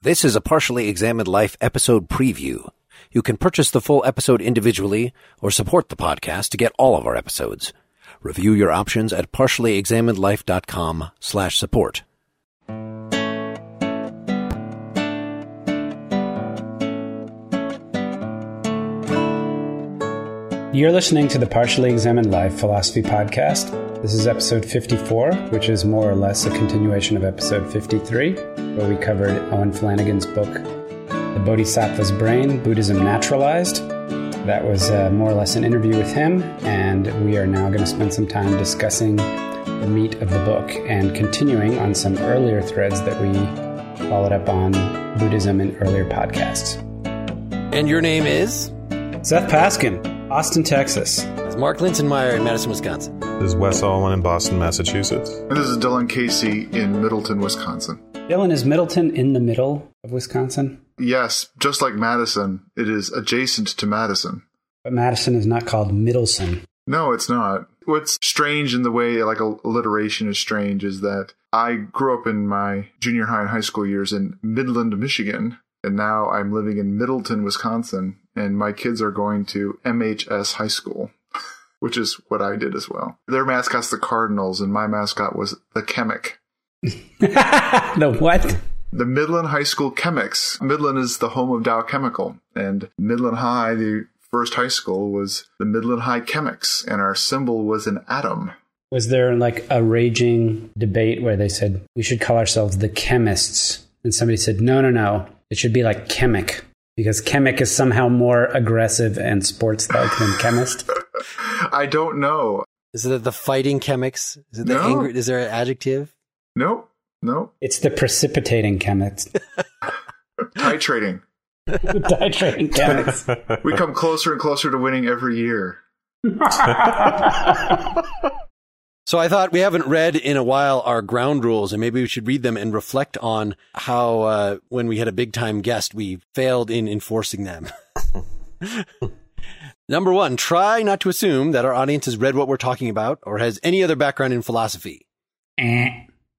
This is a partially examined life episode preview. You can purchase the full episode individually or support the podcast to get all of our episodes. Review your options at partiallyexaminedlife.com slash support. You're listening to the Partially Examined Life Philosophy Podcast. This is episode 54, which is more or less a continuation of episode 53, where we covered Owen Flanagan's book, The Bodhisattva's Brain Buddhism Naturalized. That was uh, more or less an interview with him, and we are now going to spend some time discussing the meat of the book and continuing on some earlier threads that we followed up on Buddhism in earlier podcasts. And your name is? Seth Paskin, Austin, Texas. It's Mark Linsenmayer in Madison, Wisconsin. This is Wes Alwan in Boston, Massachusetts. And this is Dylan Casey in Middleton, Wisconsin. Dylan, is Middleton in the middle of Wisconsin? Yes, just like Madison, it is adjacent to Madison. But Madison is not called Middleson. No, it's not. What's strange in the way like alliteration is strange is that I grew up in my junior high and high school years in Midland, Michigan, and now I'm living in Middleton, Wisconsin, and my kids are going to MHS High School, which is what I did as well. Their mascot's the Cardinals, and my mascot was the Chemic. the what? The Midland High School Chemics. Midland is the home of Dow Chemical, and Midland High, the first high school, was the Midland High Chemics, and our symbol was an atom. Was there like a raging debate where they said we should call ourselves the chemists? And somebody said, no, no, no. It should be like chemic because chemic is somehow more aggressive and sports like than chemist. I don't know. Is it the fighting chemics? Is it the No. angry? Is there an adjective? Nope. Nope. It's the precipitating chemist. Titrating. Titrating chemics. We come closer and closer to winning every year. So I thought we haven't read in a while our ground rules, and maybe we should read them and reflect on how, uh, when we had a big time guest, we failed in enforcing them. Number one, try not to assume that our audience has read what we're talking about or has any other background in philosophy. Eh.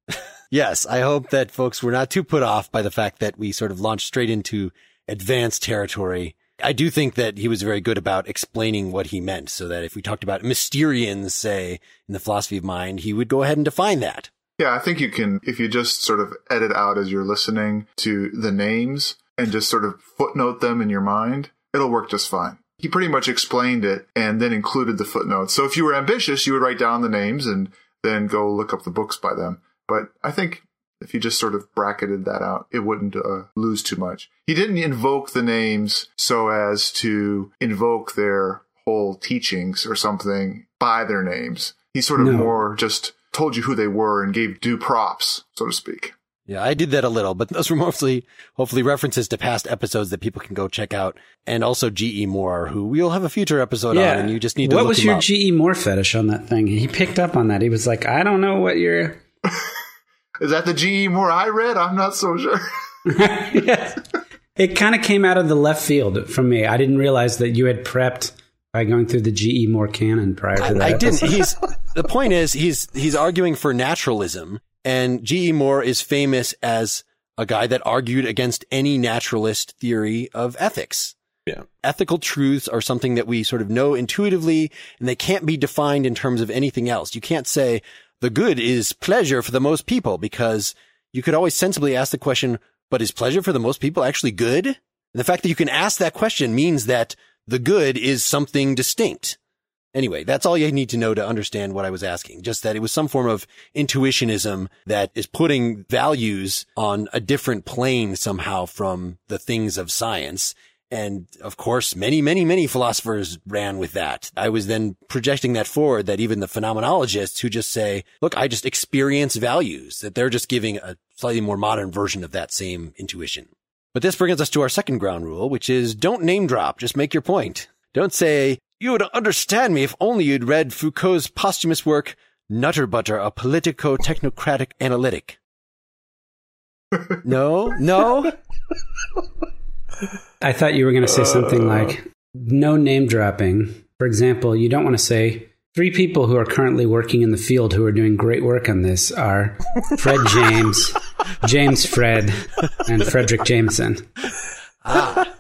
Yes, I hope that folks were not too put off by the fact that we sort of launched straight into advanced territory. I do think that he was very good about explaining what he meant so that if we talked about Mysterians, say, in the philosophy of mind, he would go ahead and define that. Yeah, I think you can, if you just sort of edit out as you're listening to the names and just sort of footnote them in your mind, it'll work just fine. He pretty much explained it and then included the footnotes. So if you were ambitious, you would write down the names and then go look up the books by them. But I think if you just sort of bracketed that out, it wouldn't uh, lose too much. He didn't invoke the names so as to invoke their whole teachings or something by their names. He sort of No. more just told you who they were and gave due props, so to speak. Yeah, I did that a little, but those were mostly, hopefully references to past episodes that people can go check out. And also G.E. Moore, who we'll have a future episode on and you just need to What look was him your up. GE Moore fetish on that thing? He picked up on that. He was like, I don't know what you're. Is that the G.E. Moore I read? I'm not so sure. yes. It kind of came out of the left field for me. I didn't realize that you had prepped by going through the GE Moore canon prior to that. I didn't. He's the point is he's he's arguing for naturalism, and G.E. Moore is famous as a guy that argued against any naturalist theory of ethics. Yeah. Ethical truths are something that we sort of know intuitively, and they can't be defined in terms of anything else. You can't say the good is pleasure for the most people because you could always sensibly ask the question, but is pleasure for the most people actually good? And the fact that you can ask that question means that the good is something distinct. Anyway, that's all you need to know to understand what I was asking. Just that it was some form of intuitionism that is putting values on a different plane somehow from the things of science. And of course, many, many, many philosophers ran with that. I was then projecting that forward that even the phenomenologists who just say, look, I just experience values, that they're just giving a slightly more modern version of that same intuition. But this brings us to our second ground rule, which is don't name drop. Just make your point. Don't say, you would understand me if only you'd read Foucault's posthumous work, Nutter Butter, a politico-technocratic analytic. no, no. I thought you were going to say something like no name dropping. For example, you don't want to say three people who are currently working in the field who are doing great work on this are Fred James, James Fred, and Frederick Jameson. Ah.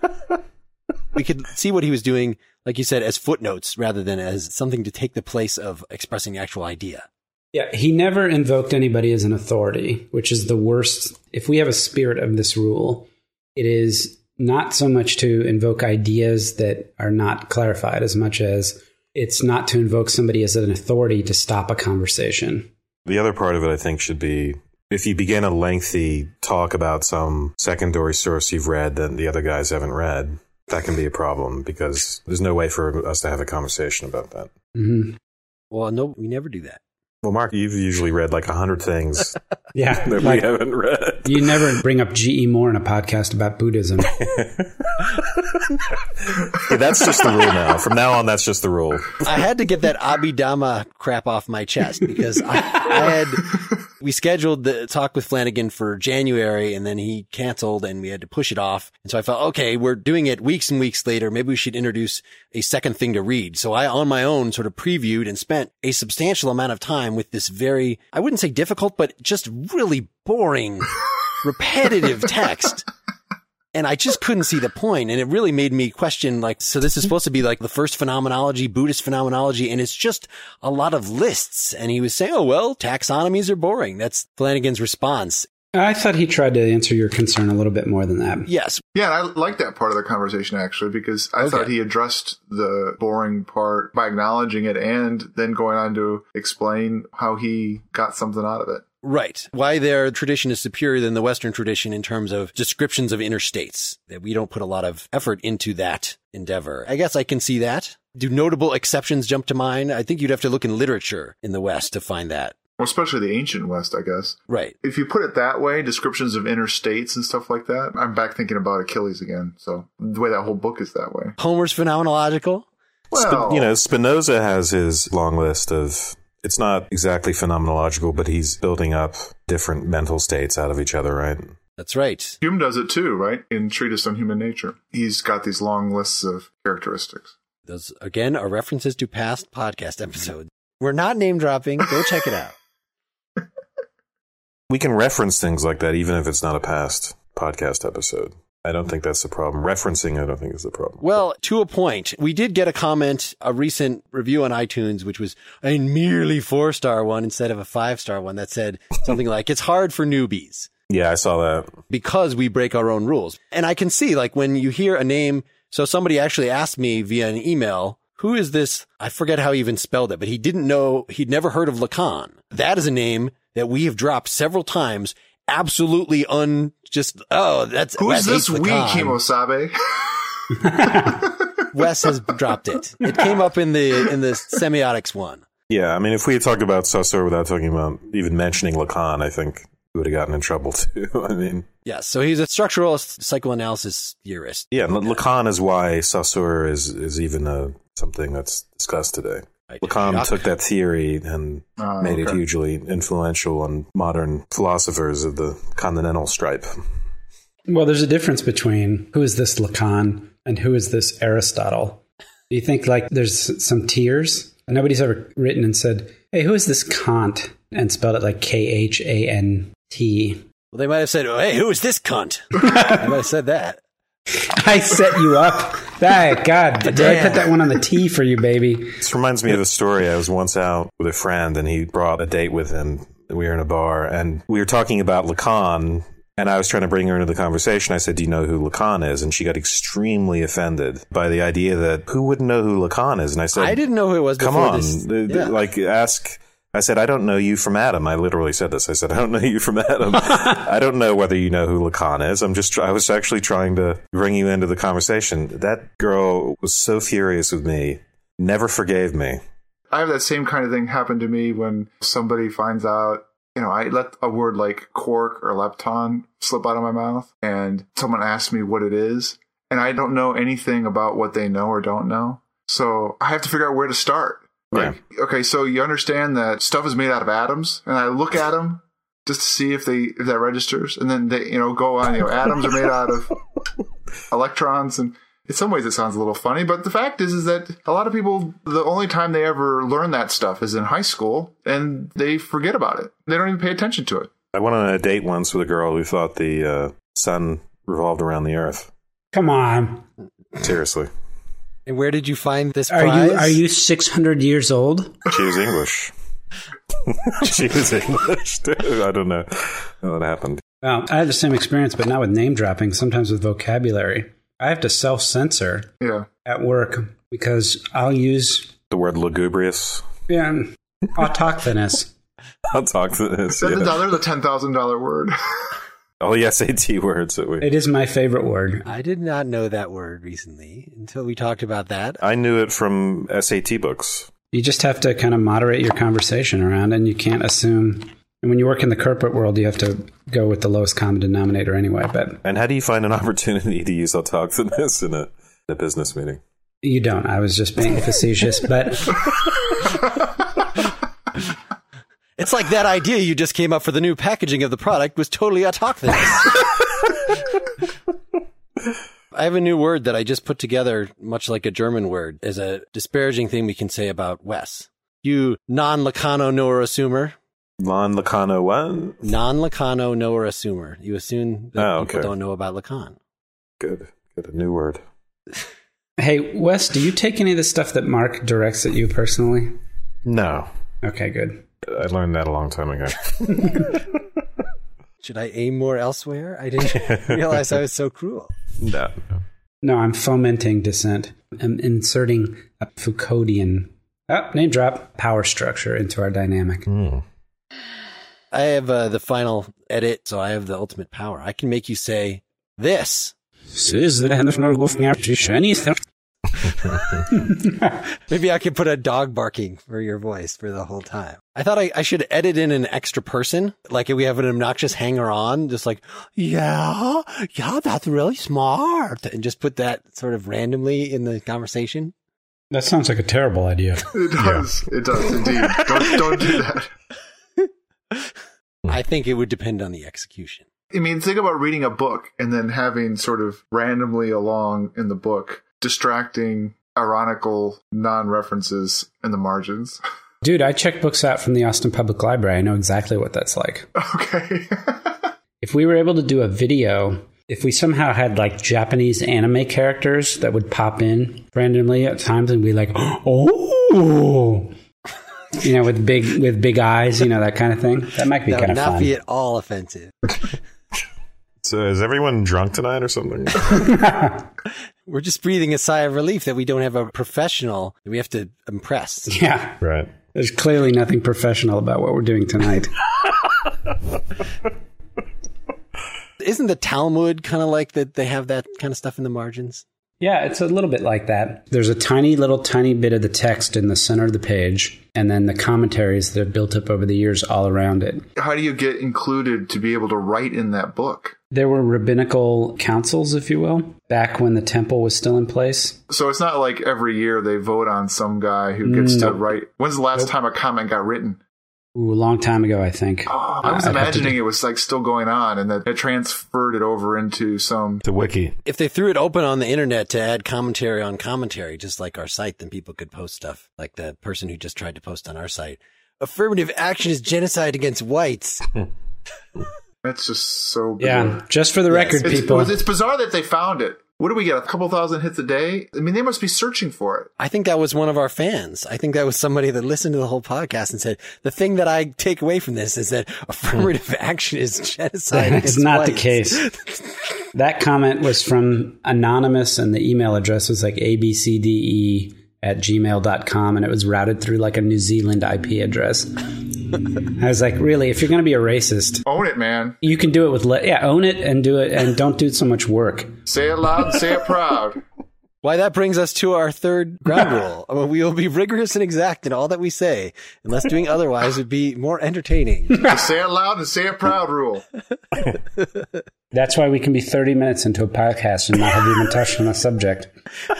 We could see what he was doing, like you said, as footnotes rather than as something to take the place of expressing the actual idea. Yeah, he never invoked anybody as an authority, which is the worst. If we have a spirit of this rule, it is not so much to invoke ideas that are not clarified as much as it's not to invoke somebody as an authority to stop a conversation. The other part of it, I think, should be if you begin a lengthy talk about some secondary source you've read that the other guys haven't read, that can be a problem because there's no way for us to have a conversation about that. Mm-hmm. Well, no, we never do that. Well, Mark, you've usually read like a hundred things Yeah, that like, we haven't read. you never bring up G.E. Moore in a podcast about Buddhism. Yeah, that's just the rule now. From now on, that's just the rule. I had to get that Abhidhamma crap off my chest because I, I had, we scheduled the talk with Flanagan for January and then he canceled and we had to push it off. And so I felt, okay, we're doing it weeks and weeks later. Maybe we should introduce a second thing to read. So I, on my own, sort of previewed and spent a substantial amount of time with this very, I wouldn't say difficult, but just really boring, repetitive text. And I just couldn't see the point. And it really made me question, like, so this is supposed to be like the first phenomenology, Buddhist phenomenology. And it's just a lot of lists. And he was saying, oh, well, taxonomies are boring. That's Flanagan's response. I thought he tried to answer your concern a little bit more than that. Yes. Yeah, I like that part of the conversation actually because I Okay. thought he addressed the boring part by acknowledging it and then going on to explain how he got something out of it. Right. Why their tradition is superior than the Western tradition in terms of descriptions of inner states. That we don't put a lot of effort into that endeavor. I guess I can see that. Do notable exceptions jump to mind? I think you'd have to look in literature in the West to find that. Well, especially the ancient West, I guess. Right. If you put it that way, descriptions of inner states and stuff like that, I'm back thinking about Achilles again. So the way that whole book is that way. Homer's phenomenological. Sp- Well, you know, Spinoza has his long list of. It's not exactly phenomenological, but he's building up different mental states out of each other, right? That's right. Hume does it too, right? In Treatise on Human Nature. He's got these long lists of characteristics. Those again are references to past podcast episodes. We're not name dropping. Go check it out. We can reference things like that even if it's not a past podcast episode. I don't think that's the problem. Referencing, I don't think is the problem. Well, to a point, we did get a comment, a recent review on iTunes, which was a merely four star one instead of a five star one that said something like, it's hard for newbies Yeah, I saw that. because we break our own rules. And I can see like when you hear a name. So somebody actually asked me via an email, who is this? I forget how he even spelled it, but he didn't know, he'd never heard of Lacan. That is a name that we have dropped several times. Absolutely un, just, oh, that's, Who's this hates we, Lacan. Kimosabe? Wes has dropped it. It came up in the in the semiotics one. Yeah, I mean, if we had talked about Saussure without talking about even mentioning Lacan, I think we would have gotten in trouble too. I mean, yeah. so he's a structuralist psychoanalysis theorist. yeah, L- Lacan is why Saussure is is even a, something that's discussed today. Right. Lacan took that theory and Oh, made it hugely influential on modern philosophers of the continental stripe. Well, there's a difference between who is this Lacan and who is this Aristotle. Do you think like there's some tiers? Nobody's ever written and said, "Hey, who is this Kant?" and spelled it like K H A N T. Well, they might have said, oh, "Hey, who is this cunt?" they might have said that. I set you up. That God, did I put that one on the T for you, baby? This reminds me of a story. I was once out with a friend and he brought a date with him. We were in a bar and we were talking about Lacan and I was trying to bring her into the conversation. I said, Do you know who Lacan is? And she got extremely offended by the idea that who wouldn't know who Lacan is? And I said, I didn't know who it was. Come before on. This. Th- th- Yeah. Like, ask I said, I don't know you from Adam. I literally said this. I said, I don't know you from Adam. I don't know whether you know who Lacan is. I'm just, I was actually trying to bring you into the conversation. That girl was so furious with me, never forgave me. I have that same kind of thing happen to me when somebody finds out, you know, I let a word like quark or lepton slip out of my mouth and someone asks me what it is and I don't know anything about what they know or don't know. So I have to figure out where to start. Like, yeah. okay, so you understand that stuff is made out of atoms and I look at them just to see if they, if that registers and then they, you know, go on, you know, atoms are made out of electrons and in some ways it sounds a little funny, but the fact is is that a lot of people the only time they ever learn that stuff is in high school and they forget about it. They don't even pay attention to it. I went on a date once with a girl who thought the uh, sun revolved around the earth. Come on. Seriously. And where did you find this are prize? you are you 600 years old? She was English. she was English too. I don't know what happened. Well, I had the same experience, but not with name dropping. Sometimes with vocabulary. I have to self censor yeah. at work because I'll use the word lugubrious. Yeah, autochthonous. autochthonous. Yeah. They're the ten thousand dollar word. All the SAT words that we. It is my favorite word. I did not know that word recently until we talked about that. I knew it from SAT books. You just have to kind of moderate your conversation around, and you can't assume and when you work in the corporate world, you have to go with the lowest common denominator anyway. But and how do you find an opportunity to use autochthonous in a, in a business meeting? You don't. I was just being facetious, but it's like that idea you just came up for the new packaging of the product was totally autochthonous. I have a new word that I just put together, much like a German word, as a disparaging thing we can say about Wes. You non-Lacano knower assumer, Non Lacano what? Non Lacano knower assumer. You assume that oh, people don't know about Lacan. Good. Good. A new word. hey, Wes, do you take any of the stuff that Mark directs at you personally? No. Okay, good. I learned that a long time ago. Should I aim more elsewhere? I didn't realize I was so cruel. No. No, I'm fomenting dissent. I'm inserting a Foucauldian, oh, name drop, power structure into our dynamic. Mm. I have uh, the final edit, so I have the ultimate power. I can make you say this. Maybe I could put a dog barking for your voice for the whole time. I thought I, I should edit in an extra person. Like we have an obnoxious hanger on, just like, yeah, yeah, that's really smart. And just put that sort of randomly in the conversation. That sounds like a terrible idea. It does. Yeah. It does indeed. Don't, don't do that. I think it would depend on the execution. I mean, think about reading a book and then having sort of randomly along in the book distracting, ironical non references in the margins. Dude, I check books out from the Austin Public Library. I know exactly what that's like. Okay. if we were able to do a video, if we somehow had like Japanese anime characters that would pop in randomly at times and be like, oh, you know, with big with big eyes, you know, that kind of thing. That might be that kind of not fun. be at all offensive. So, is everyone drunk tonight or something? We're just breathing a sigh of relief that we don't have a professional that we have to impress. Yeah, right. There's clearly nothing professional about what we're doing tonight. Isn't the Talmud kind of like that? They have that kind of stuff in the margins. Yeah, it's a little bit like that. There's a tiny little tiny bit of the text in the center of the page, and then the commentaries that have built up over the years all around it. How do you get included to be able to write in that book? There were rabbinical councils, if you will, back when the temple was still in place. So it's not like every year they vote on some guy who gets nope. to write. When's the last nope. time a comment got written? Ooh, a long time ago, I think. Oh, I was I'd imagining it was like still going on, and that it transferred it over into some the wiki. If they threw it open on the internet to add commentary on commentary, just like our site, then people could post stuff like the person who just tried to post on our site. Affirmative action is genocide against whites. That's just so. Bizarre. Yeah, just for the yes. record, it's, people. It's bizarre that they found it what do we get? A couple thousand hits a day? I mean, they must be searching for it. I think that was one of our fans. I think that was somebody that listened to the whole podcast and said, the thing that I take away from this is that affirmative action is genocide. That's not whites. the case. that comment was from anonymous and the email address was like ABCDE at gmail.com and it was routed through like a New Zealand IP address. I was like, really, if you're going to be a racist, Own it, man. you can do it with, le- yeah, own it and do it and don't do so much work. Say it loud and say it proud. Why that brings us to our third ground rule. I mean, we will be rigorous and exact in all that we say, unless doing otherwise would be more entertaining. Just say it loud and say it proud rule. That's why we can be 30 minutes into a podcast and not have even touched on a subject.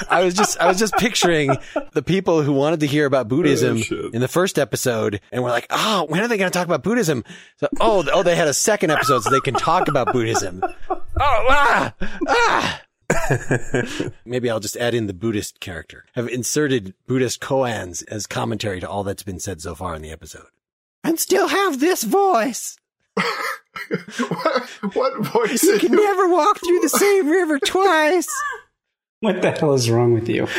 I was just, I was just picturing the people who wanted to hear about Buddhism Oh, in the first episode, and we're like, oh, when are they going to talk about Buddhism? So, oh, oh, they had a second episode so they can talk about Buddhism. Oh, ah, ah. Maybe I'll just add in the Buddhist character. Have inserted Buddhist koans as commentary to all that's been said so far in the episode. And still have this voice. what, what voice You is can never walk through the same river twice. What the hell is wrong with you?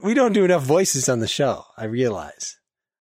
We don't do enough voices on the show. I realize.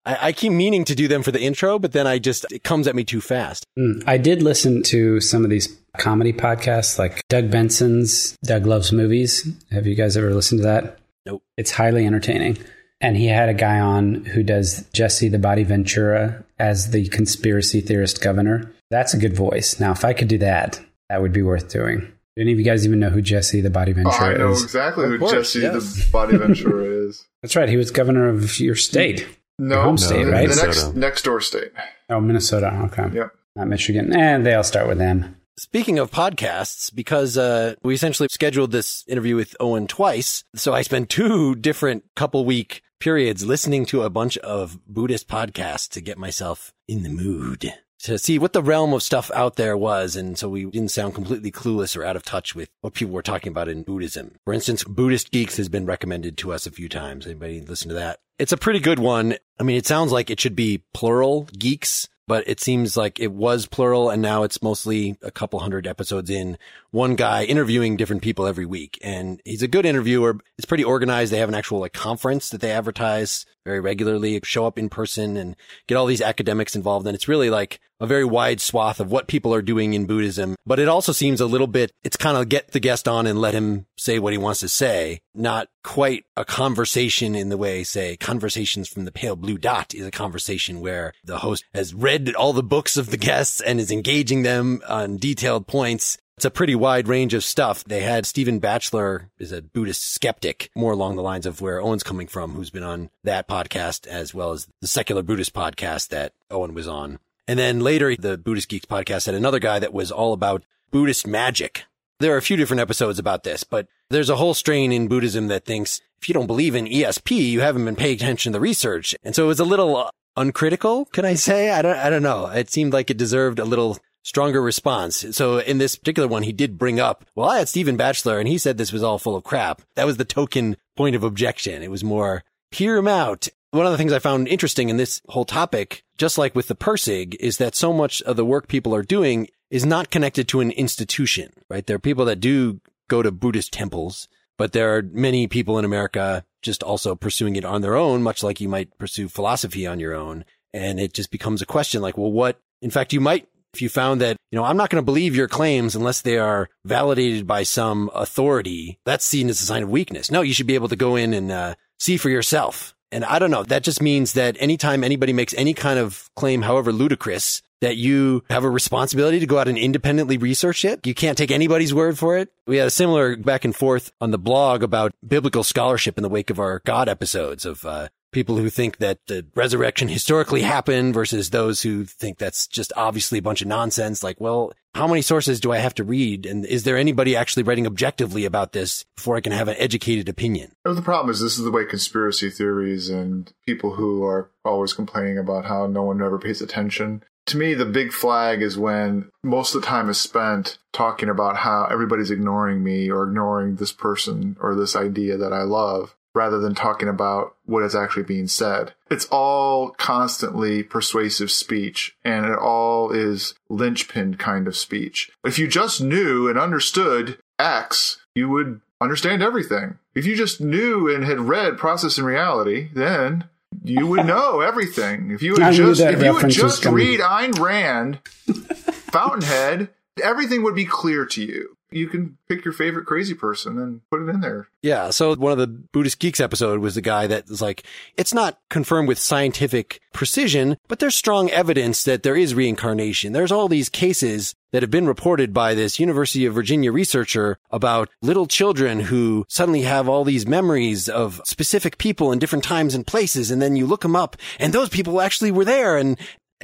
I, I keep meaning to do them for the intro, but then I just, it comes at me too fast. Mm, I did listen to some of these comedy podcasts like Doug Benson's Doug Loves Movies. Have you guys ever listened to that? Nope. It's highly entertaining. And he had a guy on who does Jesse the Body Ventura as the conspiracy theorist governor. That's a good voice. Now, if I could do that, that would be worth doing. Do any of you guys even know who Jesse the Body Oh, Ventura I know is? exactly Of who course, Jesse yes. the Body Ventura is. That's right. He was governor of your state. No, home state, the, right? the next next door state. Oh, Minnesota. Okay. Yep. Not Michigan. And they all start with M. Speaking of podcasts, because uh, we essentially scheduled this interview with Owen twice, so I spent two different couple week periods listening to a bunch of Buddhist podcasts to get myself in the mood to see what the realm of stuff out there was. And so we didn't sound completely clueless or out of touch with what people were talking about in Buddhism. For instance, Buddhist Geeks has been recommended to us a few times. Anybody listen to that? It's a pretty good one. I mean, it sounds like it should be plural geeks, but it seems like it was plural and now it's mostly a couple hundred episodes in one guy interviewing different people every week. And he's a good interviewer. It's pretty organized. They have an actual like conference that they advertise very regularly, show up in person and get all these academics involved. And it's really like a very wide swath of what people are doing in Buddhism. But it also seems a little bit, it's kind of get the guest on and let him say what he wants to say, not quite a conversation in the way, say, conversations from the pale blue dot is a conversation where the host has read all the books of the guests and is engaging them on detailed points. It's a pretty wide range of stuff. They had Stephen Batchelor is a Buddhist skeptic, more along the lines of where Owen's coming from, who's been on that podcast as well as the secular Buddhist podcast that Owen was on. And then later, the Buddhist Geeks podcast had another guy that was all about Buddhist magic. There are a few different episodes about this, but there's a whole strain in Buddhism that thinks if you don't believe in ESP, you haven't been paying attention to the research. And so it was a little uh, uncritical, can I say? I don't, I don't know. It seemed like it deserved a little stronger response. So in this particular one, he did bring up, well, I had Stephen Batchelor and he said this was all full of crap. That was the token point of objection. It was more, hear him out. One of the things I found interesting in this whole topic, just like with the Pirsig, is that so much of the work people are doing is not connected to an institution, right? There are people that do go to Buddhist temples, but there are many people in America just also pursuing it on their own, much like you might pursue philosophy on your own. And it just becomes a question like, well, what, in fact, you might, if you found that, you know, I'm not going to believe your claims unless they are validated by some authority, that's seen as a sign of weakness. No, you should be able to go in and uh, see for yourself. And I don't know. That just means that anytime anybody makes any kind of claim, however ludicrous, that you have a responsibility to go out and independently research it. You can't take anybody's word for it. We had a similar back and forth on the blog about biblical scholarship in the wake of our God episodes of uh, people who think that the resurrection historically happened versus those who think that's just obviously a bunch of nonsense. Like, well, how many sources do I have to read? And is there anybody actually writing objectively about this before I can have an educated opinion? The problem is this is the way conspiracy theories and people who are always complaining about how no one ever pays attention. To me, the big flag is when most of the time is spent talking about how everybody's ignoring me or ignoring this person or this idea that I love rather than talking about what is actually being said. It's all constantly persuasive speech and it all is linchpin kind of speech. If you just knew and understood X, you would understand everything. If you just knew and had read Process and Reality, then you would know everything. If you would just if you would just read Ayn Rand, Fountainhead, everything would be clear to you. You can pick your favorite crazy person and put it in there. Yeah. So one of the Buddhist Geeks episode was the guy that was like, it's not confirmed with scientific precision, but there's strong evidence that there is reincarnation. There's all these cases that have been reported by this University of Virginia researcher about little children who suddenly have all these memories of specific people in different times and places. And then you look them up and those people actually were there. And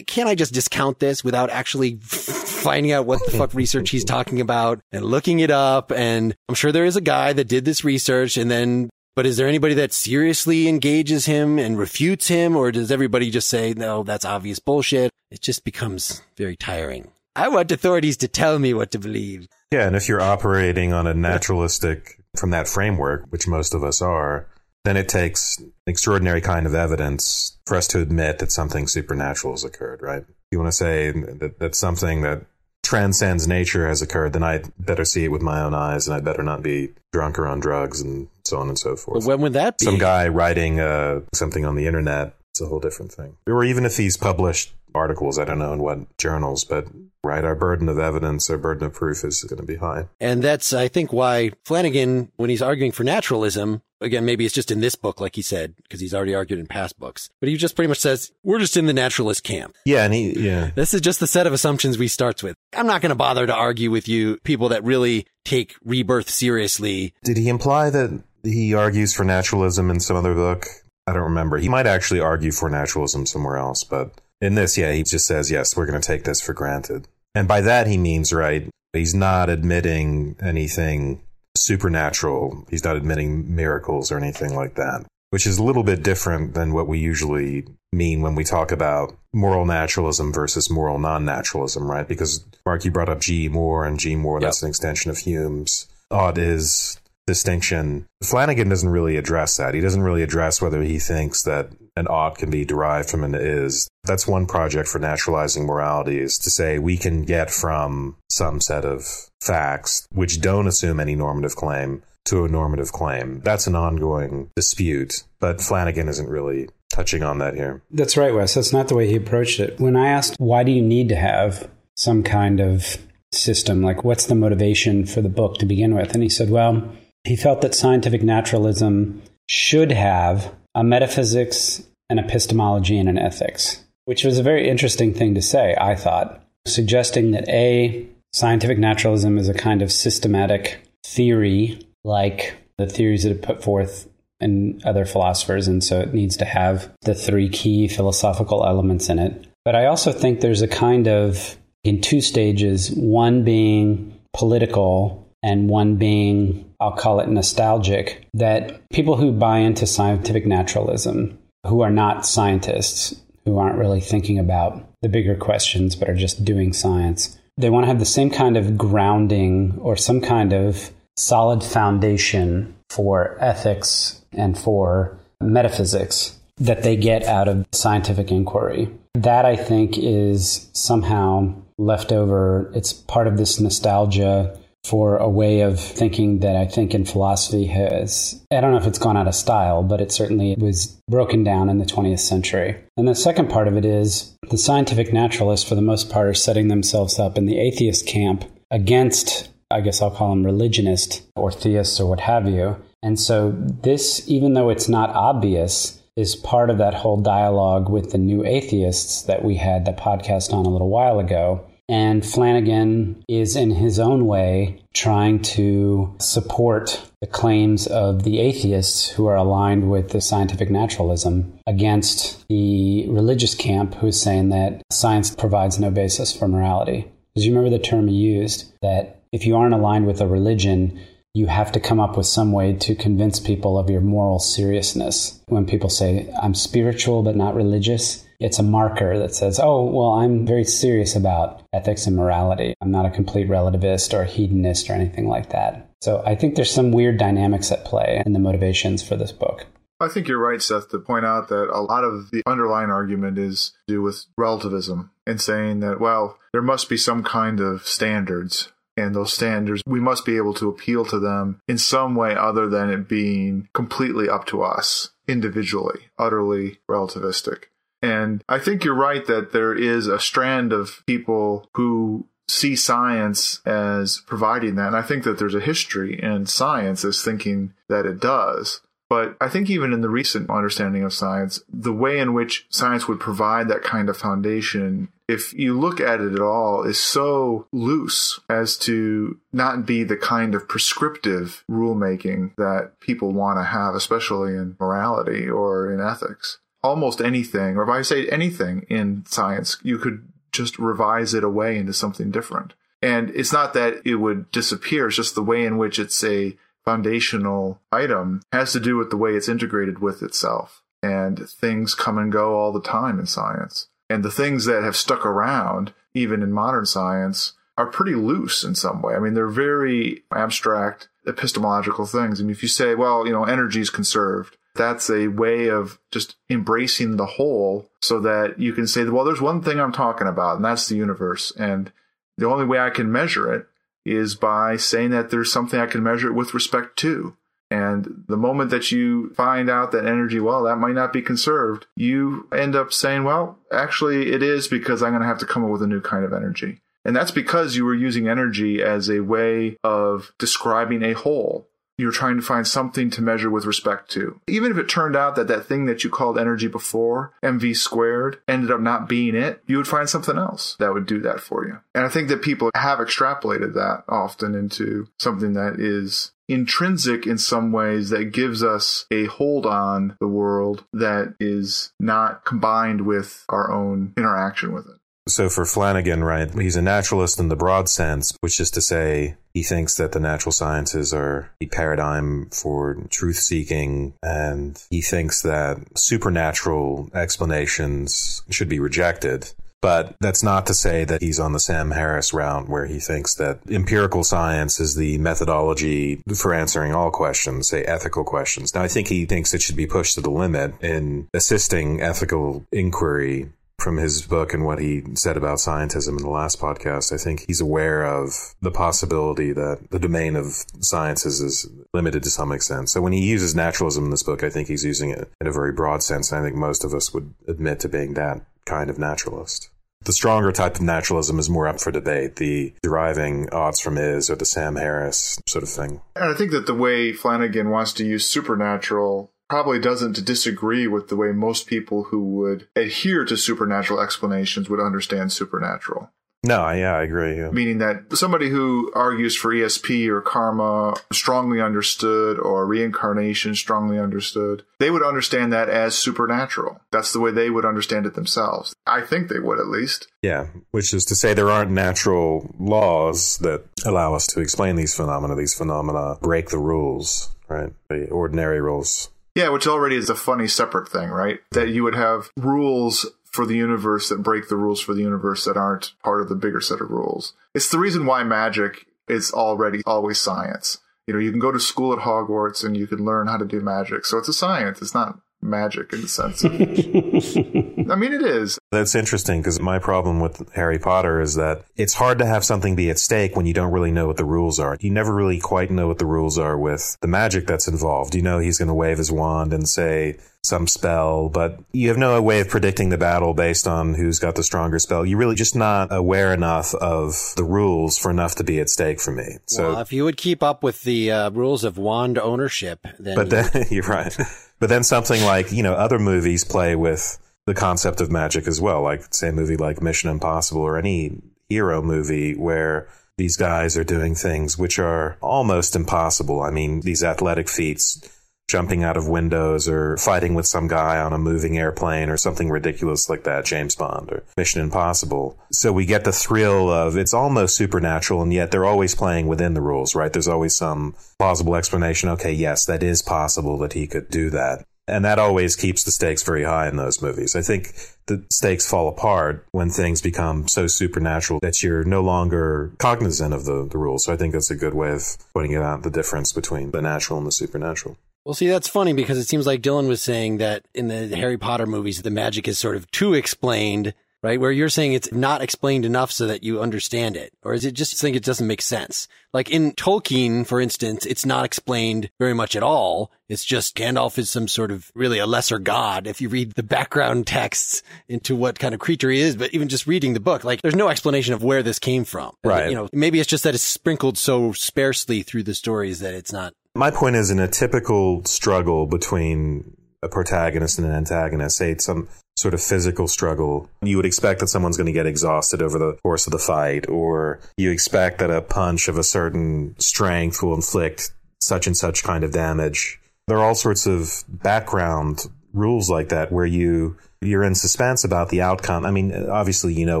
can't I just discount this without actually finding out what the fuck research he's talking about and looking it up? And I'm sure there is a guy that did this research and then, but is there anybody that seriously engages him and refutes him? Or does everybody just say, no, that's obvious bullshit? It just becomes very tiring. I want authorities to tell me what to believe. Yeah, and if you're operating on a naturalistic from that framework, which most of us are, then it takes an extraordinary kind of evidence for us to admit that something supernatural has occurred, right? You want to say that, that something that transcends nature has occurred, then I'd better see it with my own eyes, and I'd better not be drunk or on drugs, and so on and so forth. But when would that be? Some guy writing uh, something on the internet, it's a whole different thing. Or even if he's published articles, I don't know in what journals, but right, our burden of evidence, our burden of proof is going to be high. And that's, I think, why Flanagan, when he's arguing for naturalism, again, maybe it's just in this book, like he said, because he's already argued in past books, but he just pretty much says, we're just in the naturalist camp. Yeah. And he, yeah. This is just the set of assumptions we starts with. I'm not going to bother to argue with you, people that really take rebirth seriously. Did he imply that he argues for naturalism in some other book? I don't remember. He might actually argue for naturalism somewhere else, but in this, yeah, he just says, yes, we're going to take this for granted. And by that, he means, right, he's not admitting anything supernatural. He's not admitting miracles or anything like that, which is a little bit different than what we usually mean when we talk about moral naturalism versus moral non naturalism, right? Because, Mark, you brought up G. Moore, and G. Moore, yep. that's an extension of Hume's. Ought is distinction. Flanagan doesn't really address that. He doesn't really address whether he thinks that an ought can be derived from an is. That's one project for naturalizing morality is to say we can get from some set of facts which don't assume any normative claim to a normative claim. That's an ongoing dispute, but Flanagan isn't really touching on that here. That's right, Wes. That's not the way he approached it. When I asked, why do you need to have some kind of system? Like, what's the motivation for the book to begin with? And he said, well, he felt that scientific naturalism should have a metaphysics, an epistemology, and an ethics, which was a very interesting thing to say, I thought, suggesting that A, scientific naturalism is a kind of systematic theory like the theories that are put forth in other philosophers, and so it needs to have the three key philosophical elements in it. But I also think there's a kind of, in two stages, one being political and one being I'll call it nostalgic, that people who buy into scientific naturalism, who are not scientists, who aren't really thinking about the bigger questions but are just doing science, they want to have the same kind of grounding or some kind of solid foundation for ethics and for metaphysics that they get out of scientific inquiry. That I think is somehow left over. It's part of this nostalgia for a way of thinking that I think in philosophy has, I don't know if it's gone out of style, but it certainly was broken down in the 20th century. And the second part of it is the scientific naturalists, for the most part, are setting themselves up in the atheist camp against, I guess I'll call them religionist or theists or what have you. And so this, even though it's not obvious, is part of that whole dialogue with the new atheists that we had the podcast on a little while ago and Flanagan is, in his own way, trying to support the claims of the atheists who are aligned with the scientific naturalism against the religious camp who's saying that science provides no basis for morality. Because you remember the term he used that if you aren't aligned with a religion, you have to come up with some way to convince people of your moral seriousness. When people say, I'm spiritual but not religious, it's a marker that says, oh, well, I'm very serious about ethics and morality. I'm not a complete relativist or hedonist or anything like that. So I think there's some weird dynamics at play in the motivations for this book. I think you're right, Seth, to point out that a lot of the underlying argument is to do with relativism and saying that, well, there must be some kind of standards. And those standards, we must be able to appeal to them in some way other than it being completely up to us individually, utterly relativistic. And I think you're right that there is a strand of people who see science as providing that. And I think that there's a history in science as thinking that it does. But I think even in the recent understanding of science, the way in which science would provide that kind of foundation, if you look at it at all, is so loose as to not be the kind of prescriptive rulemaking that people want to have, especially in morality or in ethics. Almost anything, or if I say anything in science, you could just revise it away into something different. And it's not that it would disappear, it's just the way in which it's a foundational item has to do with the way it's integrated with itself. And things come and go all the time in science. And the things that have stuck around, even in modern science, are pretty loose in some way. I mean, they're very abstract epistemological things. I mean, if you say, well, you know, energy is conserved, that's a way of just embracing the whole so that you can say, well, there's one thing I'm talking about, and that's the universe. And the only way I can measure it is by saying that there's something I can measure it with respect to. And the moment that you find out that energy, well, that might not be conserved, you end up saying, well, actually it is because I'm going to have to come up with a new kind of energy. And that's because you were using energy as a way of describing a whole you're trying to find something to measure with respect to. Even if it turned out that that thing that you called energy before, mv squared, ended up not being it, you would find something else that would do that for you. And I think that people have extrapolated that often into something that is intrinsic in some ways that gives us a hold on the world that is not combined with our own interaction with it. So for Flanagan, right, he's a naturalist in the broad sense, which is to say he thinks that the natural sciences are a paradigm for truth seeking, and he thinks that supernatural explanations should be rejected. But that's not to say that he's on the Sam Harris route where he thinks that empirical science is the methodology for answering all questions, say ethical questions. Now, I think he thinks it should be pushed to the limit in assisting ethical inquiry from his book and what he said about scientism in the last podcast, I think he's aware of the possibility that the domain of sciences is limited to some extent. So when he uses naturalism in this book, I think he's using it in a very broad sense. And I think most of us would admit to being that kind of naturalist. The stronger type of naturalism is more up for debate, the deriving oughts from is or the Sam Harris sort of thing. And I think that the way Flanagan wants to use supernatural probably doesn't disagree with the way most people who would adhere to supernatural explanations would understand supernatural. No, yeah, I agree. Yeah. Meaning that somebody who argues for ESP or karma strongly understood or reincarnation strongly understood, they would understand that as supernatural. That's the way they would understand it themselves. I think they would at least. Yeah, which is to say there aren't natural laws that allow us to explain these phenomena. These phenomena break the rules, right? The ordinary rules yeah, which already is a funny separate thing, right? That you would have rules for the universe that break the rules for the universe that aren't part of the bigger set of rules. It's the reason why magic is already always science. You know, you can go to school at Hogwarts and you can learn how to do magic. So it's a science. It's not magic in the sense of. I mean, it is. That's interesting because my problem with Harry Potter is that it's hard to have something be at stake when you don't really know what the rules are. You never really quite know what the rules are with the magic that's involved. You know, he's going to wave his wand and say, some spell, but you have no way of predicting the battle based on who's got the stronger spell. You're really just not aware enough of the rules for enough to be at stake for me. So well, if you would keep up with the uh, rules of wand ownership, then but then you're right. But then something like you know other movies play with the concept of magic as well, like say a movie like Mission Impossible or any hero movie where these guys are doing things which are almost impossible. I mean, these athletic feats jumping out of windows or fighting with some guy on a moving airplane or something ridiculous like that, James Bond or Mission Impossible. So we get the thrill of it's almost supernatural and yet they're always playing within the rules, right? There's always some plausible explanation. Okay, yes, that is possible that he could do that. And that always keeps the stakes very high in those movies. I think the stakes fall apart when things become so supernatural that you're no longer cognizant of the, the rules. So I think that's a good way of pointing out the difference between the natural and the supernatural. Well, see, that's funny because it seems like Dylan was saying that in the Harry Potter movies, the magic is sort of too explained right? Where you're saying it's not explained enough so that you understand it. Or is it just think it doesn't make sense? Like in Tolkien, for instance, it's not explained very much at all. It's just Gandalf is some sort of really a lesser god if you read the background texts into what kind of creature he is. But even just reading the book, like there's no explanation of where this came from. Right. You know, maybe it's just that it's sprinkled so sparsely through the stories that it's not. My point is in a typical struggle between a protagonist and an antagonist, say some sort of physical struggle, you would expect that someone's going to get exhausted over the course of the fight, or you expect that a punch of a certain strength will inflict such and such kind of damage. There are all sorts of background rules like that where you you're in suspense about the outcome. I mean, obviously you know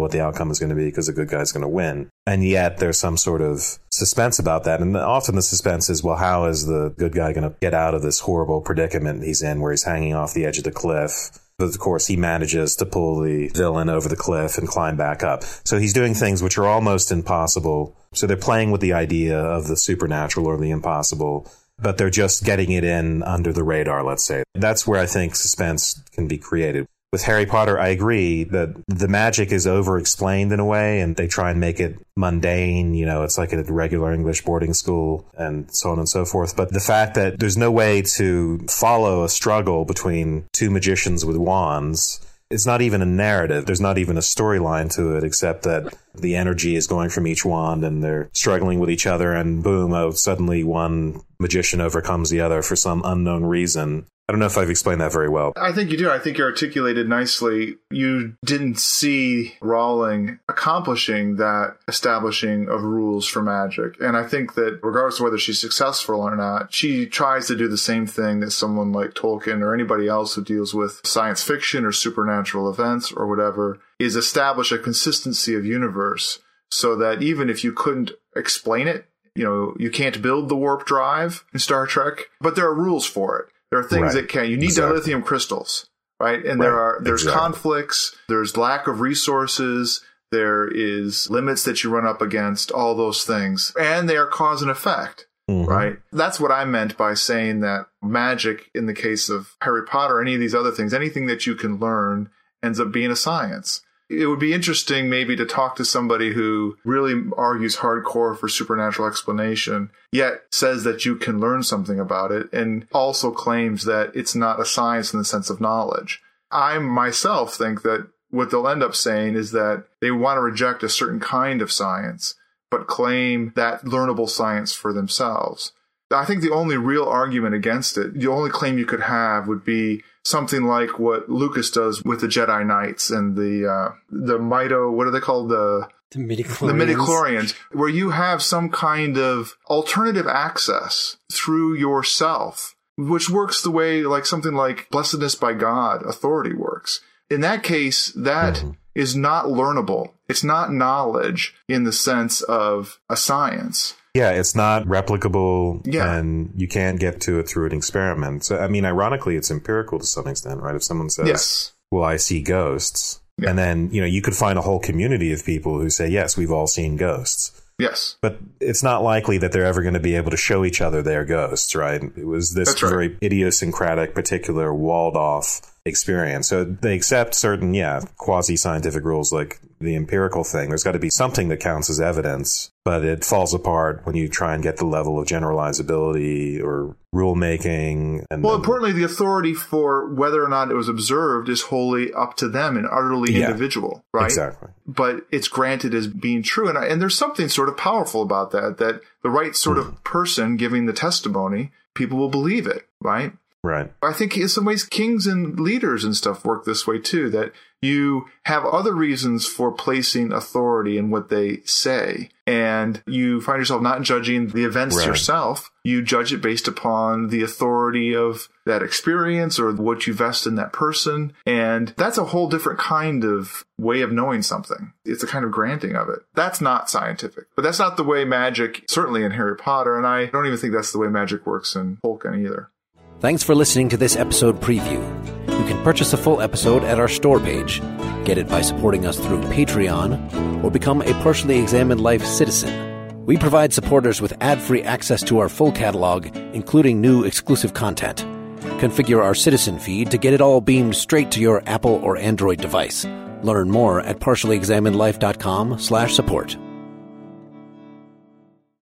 what the outcome is going to be because the good guy's going to win. And yet there's some sort of suspense about that. And often the suspense is, well, how is the good guy going to get out of this horrible predicament he's in where he's hanging off the edge of the cliff? But of course, he manages to pull the villain over the cliff and climb back up. So he's doing things which are almost impossible. So they're playing with the idea of the supernatural or the impossible but they're just getting it in under the radar, let's say. That's where I think suspense can be created. With Harry Potter, I agree that the magic is over explained in a way and they try and make it mundane. You know, it's like a regular English boarding school and so on and so forth. But the fact that there's no way to follow a struggle between two magicians with wands it's not even a narrative. There's not even a storyline to it, except that the energy is going from each wand and they're struggling with each other. And boom, oh, suddenly one magician overcomes the other for some unknown reason. I don't know if I've explained that very well. I think you do. I think you articulated nicely. You didn't see Rowling accomplishing that establishing of rules for magic. And I think that regardless of whether she's successful or not, she tries to do the same thing that someone like Tolkien or anybody else who deals with science fiction or supernatural events or whatever is establish a consistency of universe so that even if you couldn't explain it, you know, you can't build the warp drive in Star Trek, but there are rules for it. There are things right. that can. You need exactly. lithium crystals, right? And right. there are there's exactly. conflicts. There's lack of resources. There is limits that you run up against. All those things, and they are cause and effect. Mm-hmm. Right. That's what I meant by saying that magic, in the case of Harry Potter, any of these other things, anything that you can learn ends up being a science it would be interesting maybe to talk to somebody who really argues hardcore for supernatural explanation, yet says that you can learn something about it and also claims that it's not a science in the sense of knowledge. I myself think that what they'll end up saying is that they want to reject a certain kind of science, but claim that learnable science for themselves. I think the only real argument against it, the only claim you could have would be something like what Lucas does with the Jedi Knights and the uh, the Mito. What are they called? The the midichlorians. The midichlorians, where you have some kind of alternative access through yourself, which works the way like something like blessedness by God, authority works. In that case, that mm-hmm. is not learnable. It's not knowledge in the sense of a science. Yeah, it's not replicable yeah. and you can't get to it through an experiment. So, I mean, ironically, it's empirical to some extent, right? If someone says, yes. well, I see ghosts, yeah. and then, you know, you could find a whole community of people who say, yes, we've all seen ghosts. Yes. But it's not likely that they're ever going to be able to show each other their ghosts, right? It was this right. very idiosyncratic, particular, walled off experience. So they accept certain, yeah, quasi scientific rules like the empirical thing. There's got to be something that counts as evidence, but it falls apart when you try and get the level of generalizability or rule making. And well, importantly, the authority for whether or not it was observed is wholly up to them and utterly yeah, individual, right? Exactly. But it's granted as being true. And, and there's something sort of powerful about that, that the right sort mm. of hmm. person giving the testimony, people will believe it, right? Right. I think in some ways kings and leaders and stuff work this way too, that you have other reasons for placing authority in what they say. And you find yourself not judging the events right. yourself. You judge it based upon the authority of that experience or what you vest in that person. And that's a whole different kind of way of knowing something. It's a kind of granting of it. That's not scientific, but that's not the way magic, certainly in Harry Potter. And I don't even think that's the way magic works in Tolkien either. Thanks for listening to this episode preview. You can purchase a full episode at our store page, get it by supporting us through Patreon, or become a partially examined life citizen. We provide supporters with ad free access to our full catalog, including new exclusive content. Configure our citizen feed to get it all beamed straight to your Apple or Android device. Learn more at partiallyexaminedlife.com slash support.